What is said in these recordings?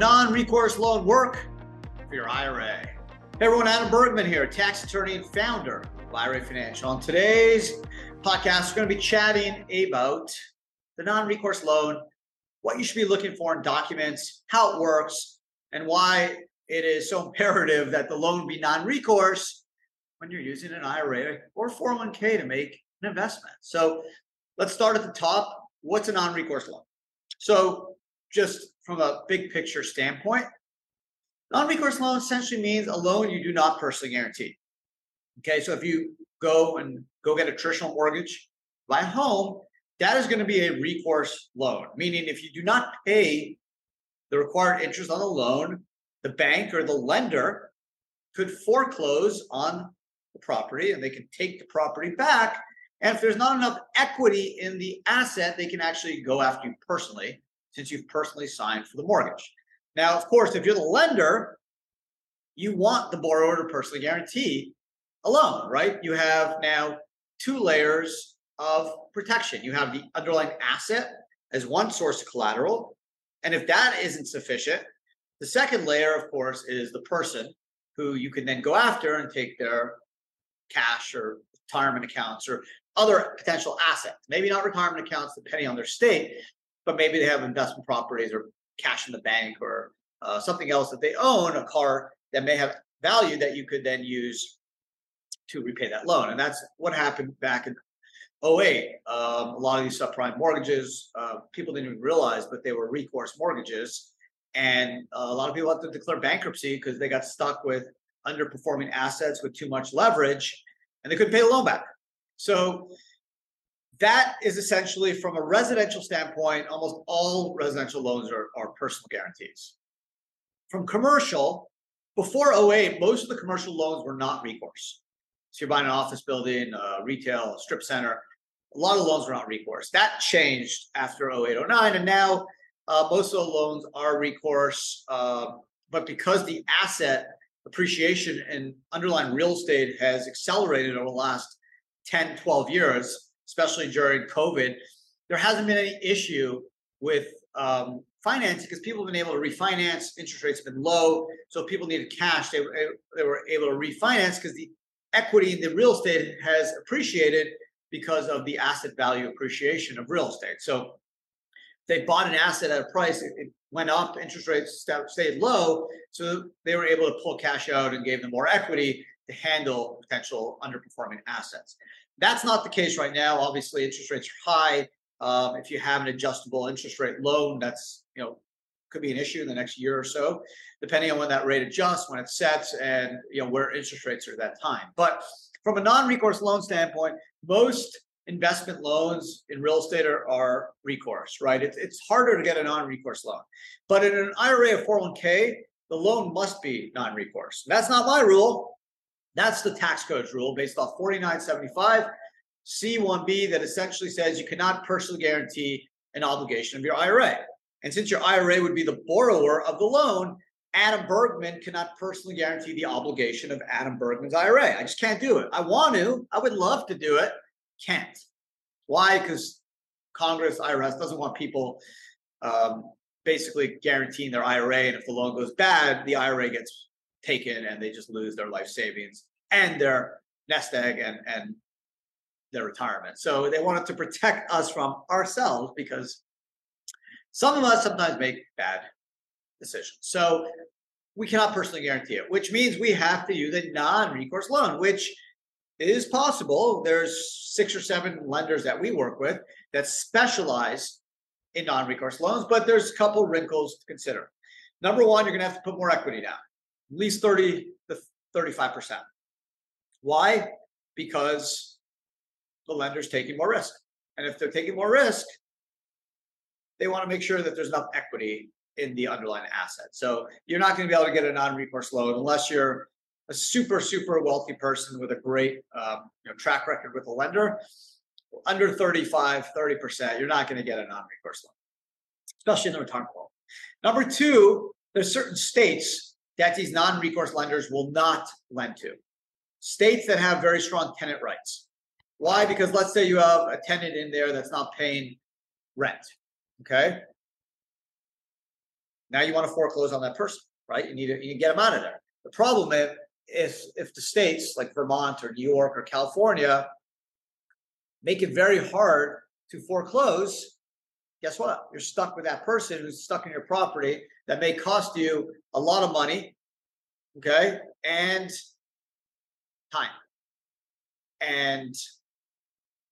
non-recourse loan work for your IRA? Hey everyone, Adam Bergman here, tax attorney and founder of IRA Financial. On today's podcast, we're going to be chatting about the non-recourse loan, what you should be looking for in documents, how it works, and why it is so imperative that the loan be non-recourse when you're using an IRA or 401k to make an investment. So let's start at the top. What's a non-recourse loan? So just from a big picture standpoint, non-recourse loan essentially means a loan you do not personally guarantee. Okay, so if you go and go get a traditional mortgage, buy a home, that is going to be a recourse loan, meaning if you do not pay the required interest on the loan, the bank or the lender could foreclose on the property and they can take the property back. And if there's not enough equity in the asset, they can actually go after you personally since you've personally signed for the mortgage. Now, of course, if you're the lender, you want the borrower to personally guarantee a loan, right? You have now two layers of protection. You have the underlying asset as one source of collateral. And if that isn't sufficient, the second layer, of course, is the person who you can then go after and take their cash or retirement accounts or other potential assets. Maybe not retirement accounts, depending on their state, but maybe they have investment properties or cash in the bank or uh, something else that they own, a car that may have value that you could then use to repay that loan. And that's what happened back in 08. Um, a lot of these subprime mortgages, uh, people didn't even realize, but they were recourse mortgages. And uh, a lot of people had to declare bankruptcy because they got stuck with underperforming assets with too much leverage and they couldn't pay the loan back. So that is essentially from a residential standpoint, almost all residential loans are, are personal guarantees. From commercial, before 08, most of the commercial loans were not recourse. So you're buying an office building, uh, retail, strip center, a lot of loans were not recourse. That changed after 08, 09, and now uh, most of the loans are recourse. Uh, but because the asset appreciation in underlying real estate has accelerated over the last 10, 12 years, especially during COVID, there hasn't been any issue with um, financing because people have been able to refinance. Interest rates have been low, so people needed cash. They were they were able to refinance because the equity in the real estate has appreciated because of the asset value appreciation of real estate. So they bought an asset at a price, it, went up, interest rates stayed low, so they were able to pull cash out and gave them more equity to handle potential underperforming assets. That's not the case right now. Obviously, interest rates are high. Um, if you have an adjustable interest rate loan, that's you know could be an issue in the next year or so, depending on when that rate adjusts, when it sets, and you know where interest rates are at that time. But from a non-recourse loan standpoint, most investment loans in real estate are, are recourse, right? It's, it's harder to get a non-recourse loan. But in an IRA or 401k, the loan must be non-recourse. That's not my rule. That's the tax code's rule based off 4975 C1B that essentially says you cannot personally guarantee an obligation of your IRA. And since your IRA would be the borrower of the loan, Adam Bergman cannot personally guarantee the obligation of Adam Bergman's IRA. I just can't do it. I want to, I would love to do it, can't. Why? Because Congress, IRS doesn't want people um, basically guaranteeing their IRA. And if the loan goes bad, the IRA gets taken and they just lose their life savings and their nest egg and, and their retirement. So they wanted to protect us from ourselves because some of us sometimes make bad decisions. So we cannot personally guarantee it, which means we have to use a non recourse loan, which is possible. There's six or seven lenders that we work with that specialize in non recourse loans, but there's a couple wrinkles to consider. Number one, you're going to have to put more equity down, least 30 to 35%. Why? Because the lender's taking more risk. And if they're taking more risk, they want to make sure that there's enough equity in the underlying asset. So you're not going to be able to get a non-recourse loan unless you're a super, super wealthy person with a great um, you know, track record with a lender. Under 35, 30%, you're not going to get a non-recourse loan, especially in the retirement world. Number two, there's certain states that these non-recourse lenders will not lend to. States that have very strong tenant rights. Why? Because let's say you have a tenant in there that's not paying rent. Okay. Now you want to foreclose on that person, right? You need to, you need to get them out of there. The problem is if if the states like Vermont or New York or California make it very hard to foreclose, guess what? You're stuck with that person who's stuck in your property that may cost you a lot of money, okay, and time. And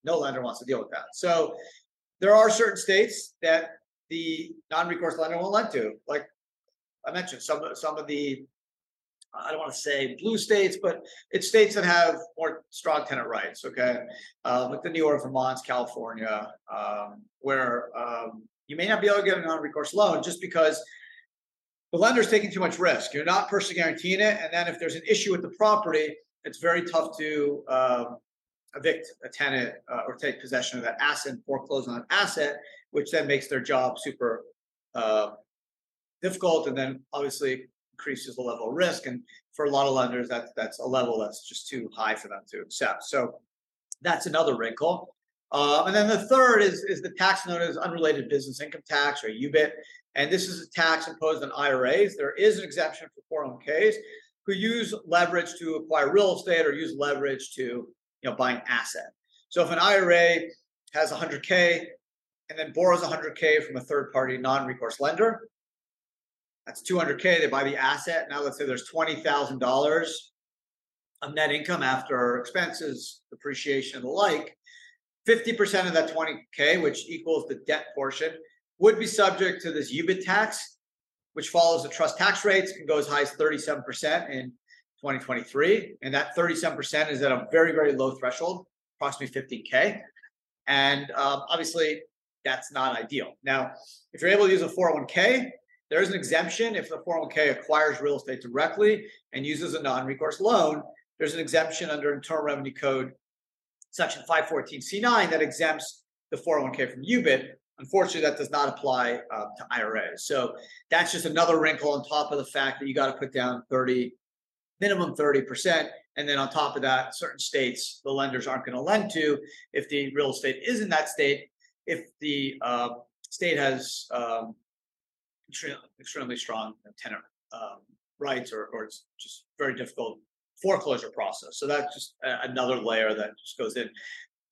no lender wants to deal with that. So there are certain states that the non-recourse lender won't lend to. Like I mentioned, some some of the I don't want to say blue states, but it's states that have more strong tenant rights. Okay, um, like the New York, Vermont, California, um, where um, you may not be able to get a non-recourse loan just because the lender's taking too much risk. You're not personally guaranteeing it, and then if there's an issue with the property, it's very tough to um, evict a tenant uh, or take possession of that asset and foreclose on an asset, which then makes their job super uh, difficult, and then obviously increases the level of risk. And for a lot of lenders, that's that's a level that's just too high for them to accept. So that's another wrinkle. Uh, and then the third is, is the tax known as unrelated business income tax or UBIT. And this is a tax imposed on IRAs. There is an exemption for 401ks who use leverage to acquire real estate or use leverage to you know buy an asset. So if an IRA has 100K and then borrows 100K from a third party non recourse lender, that's 200K. They buy the asset. Now let's say there's $20,000 of net income after expenses, depreciation, and the like. 50% of that 20K, which equals the debt portion, would be subject to this UBIT tax, which follows the trust tax rates, can go as high as 37% in 2023. And that 37% is at a very, very low threshold, approximately 15K. And um, obviously, that's not ideal. Now, if you're able to use a 401k, there is an exemption if the 401k acquires real estate directly and uses a non-recourse loan. There's an exemption under Internal Revenue Code Section 514C9 that exempts the 401k from UBIT. Unfortunately, that does not apply uh, to IRAs. So that's just another wrinkle on top of the fact that you got to put down 30, minimum 30%. And then on top of that, certain states, the lenders aren't going to lend to if the real estate is in that state. If the uh, state has um, extremely, extremely strong tenant um, rights, or, or it's just very difficult foreclosure process. So that's just another layer that just goes in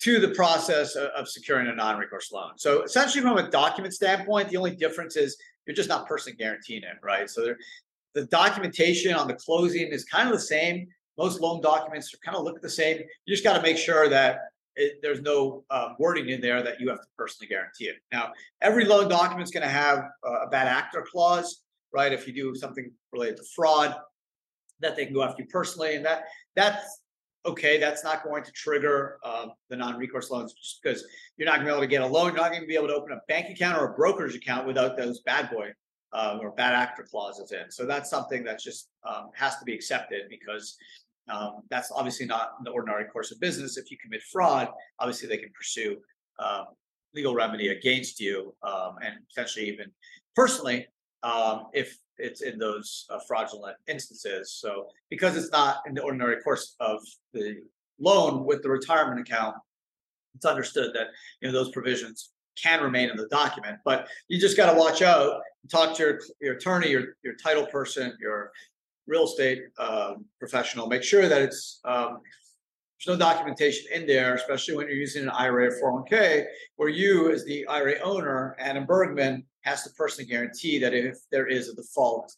to the process of, of securing a non-recourse loan. So essentially, from a document standpoint, the only difference is you're just not personally guaranteeing it, right? So there, the documentation on the closing is kind of the same. Most loan documents are kind of look the same. You just got to make sure that it, there's no um, wording in there that you have to personally guarantee it. Now, every loan document is going to have a bad actor clause, right? If you do something related to fraud, that they can go after you personally, and that that's okay. That's not going to trigger um, the non-recourse loans just because you're not going to be able to get a loan. You're not going to be able to open a bank account or a brokerage account without those bad boy uh, or bad actor clauses in. So that's something that just um, has to be accepted because um, that's obviously not the ordinary course of business. If you commit fraud, obviously they can pursue um, legal remedy against you um, and potentially even personally um, if it's in those uh, fraudulent instances. So because it's not in the ordinary course of the loan with the retirement account, it's understood that you know those provisions can remain in the document, but you just got to watch out. Talk to your, your attorney, your your title person, your real estate um, professional, make sure that it's um, there's no documentation in there, especially when you're using an IRA or 401k, where you, as the IRA owner, Adam Bergman, has to personally guarantee that if there is a default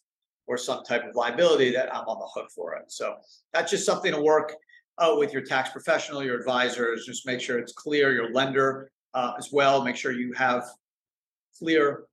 or some type of liability, that I'm on the hook for it. So that's just something to work out with your tax professional, your advisors. Just make sure it's clear. Your lender uh, as well. Make sure you have clear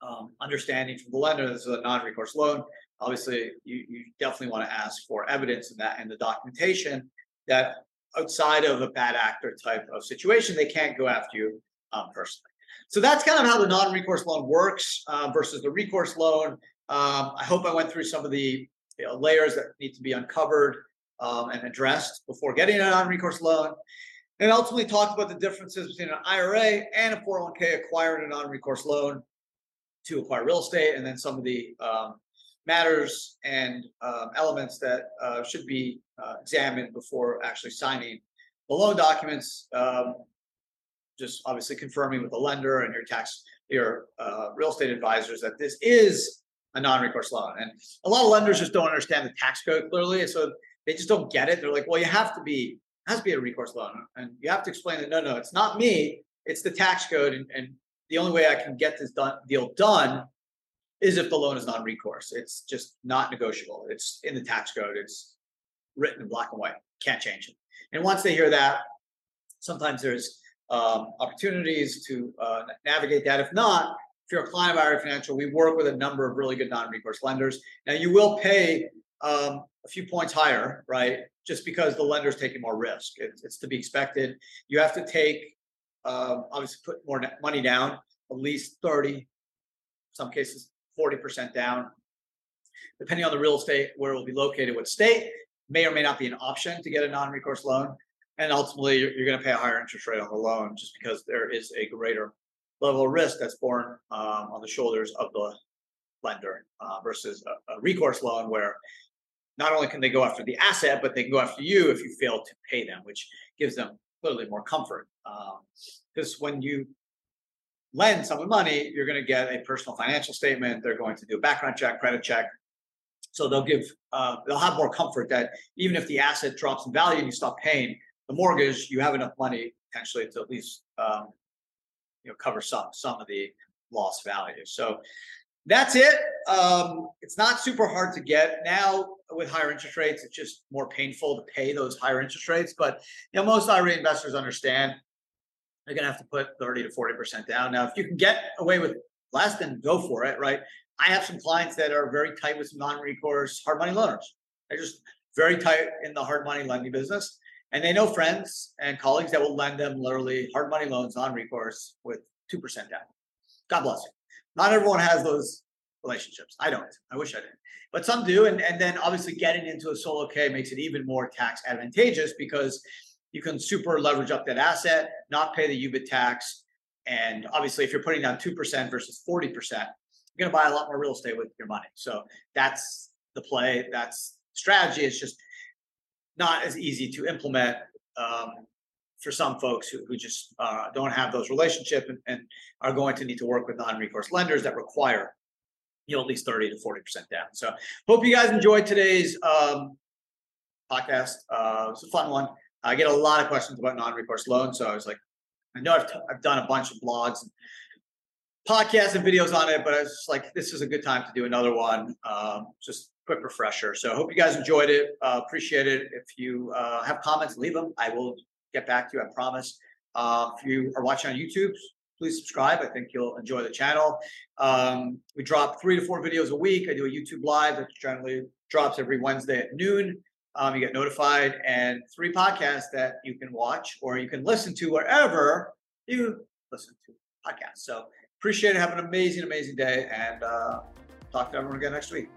um, understanding from the lender. This is a non-recourse loan obviously you, you definitely want to ask for evidence in that and the documentation that outside of a bad actor type of situation, they can't go after you um, personally. So that's kind of how the non-recourse loan works uh, versus the recourse loan. Um, I hope I went through some of the you know, layers that need to be uncovered um, and addressed before getting a non-recourse loan. And ultimately talked about the differences between an IRA and a 401k acquiring a non-recourse loan to acquire real estate, and then some of the um, matters and um, elements that uh, should be uh, examined before actually signing the loan documents. Um, just obviously confirming with the lender and your tax your uh, real estate advisors that this is a non-recourse loan. And a lot of lenders just don't understand the tax code clearly, so they just don't get it. They're like, well, you have to be has to be a recourse loan, and you have to explain that no, no, it's not me, it's the tax code, and, and the only way I can get this done, deal done is if the loan is non-recourse. It's just not negotiable. It's in the tax code. It's written in black and white. Can't change it. And once they hear that, sometimes there's um, opportunities to uh, navigate that. If not, if you're a client of IRA Financial, we work with a number of really good non-recourse lenders. Now you will pay um, a few points higher, right? Just because the lender is taking more risk. It's, it's to be expected. You have to take, um, obviously, put more money down, at least 30, some cases 40% down, depending on the real estate, where it will be located, what state, may or may not be an option to get a non recourse loan. And ultimately, you're, you're going to pay a higher interest rate on the loan just because there is a greater level of risk that's borne um, on the shoulders of the lender uh, versus a, a, recourse loan where not only can they go after the asset, but they can go after you if you fail to pay them, which gives them clearly more comfort. Because um, when you lend someone money, you're going to get a personal financial statement. They're going to do a background check, credit check. So they'll give, uh, they'll have more comfort that even if the asset drops in value and you stop paying the mortgage, you have enough money potentially to at least um, you know cover some some of the lost value. So that's it. Um, it's not super hard to get now with higher interest rates. It's just more painful to pay those higher interest rates. But you know, most IRA investors understand they're going to have to put 30 to 40 percent down. Now, if you can get away with less, then go for it. Right? I have some clients that are very tight with some non-recourse hard money loaners. They're just very tight in the hard money lending business. And they know friends and colleagues that will lend them literally hard money loans on recourse with 2% down. God bless you. Not everyone has those relationships. I don't. I wish I did. But some do. And, and then obviously getting into a solo K makes it even more tax advantageous because you can super leverage up that asset, not pay the UBIT tax. And obviously, if you're putting down 2% versus 40%, you're going to buy a lot more real estate with your money. So that's the play. That's strategy. It's just not as easy to implement um, for some folks who, who just uh, don't have those relationships and, and, are going to need to work with non-recourse lenders that require you know at least 30 to 40 percent down so hope you guys enjoyed today's um, podcast uh, it's a fun one i get a lot of questions about non-recourse loans so i was like i know i've, t- I've done a bunch of blogs and podcasts and videos on it but i was just like this is a good time to do another one um, just quick refresher. So I hope you guys enjoyed it. Uh, appreciate it. If you uh, have comments, leave them. I will get back to you. I promise. Uh, if you are watching on YouTube, please subscribe. I think you'll enjoy the channel. Um, we drop three to four videos a week. I do a YouTube live that generally drops every Wednesday at noon. Um, you get notified, and three podcasts that you can watch or you can listen to wherever you listen to podcasts. So appreciate it. Have an amazing, amazing day, and uh, talk to everyone again next week.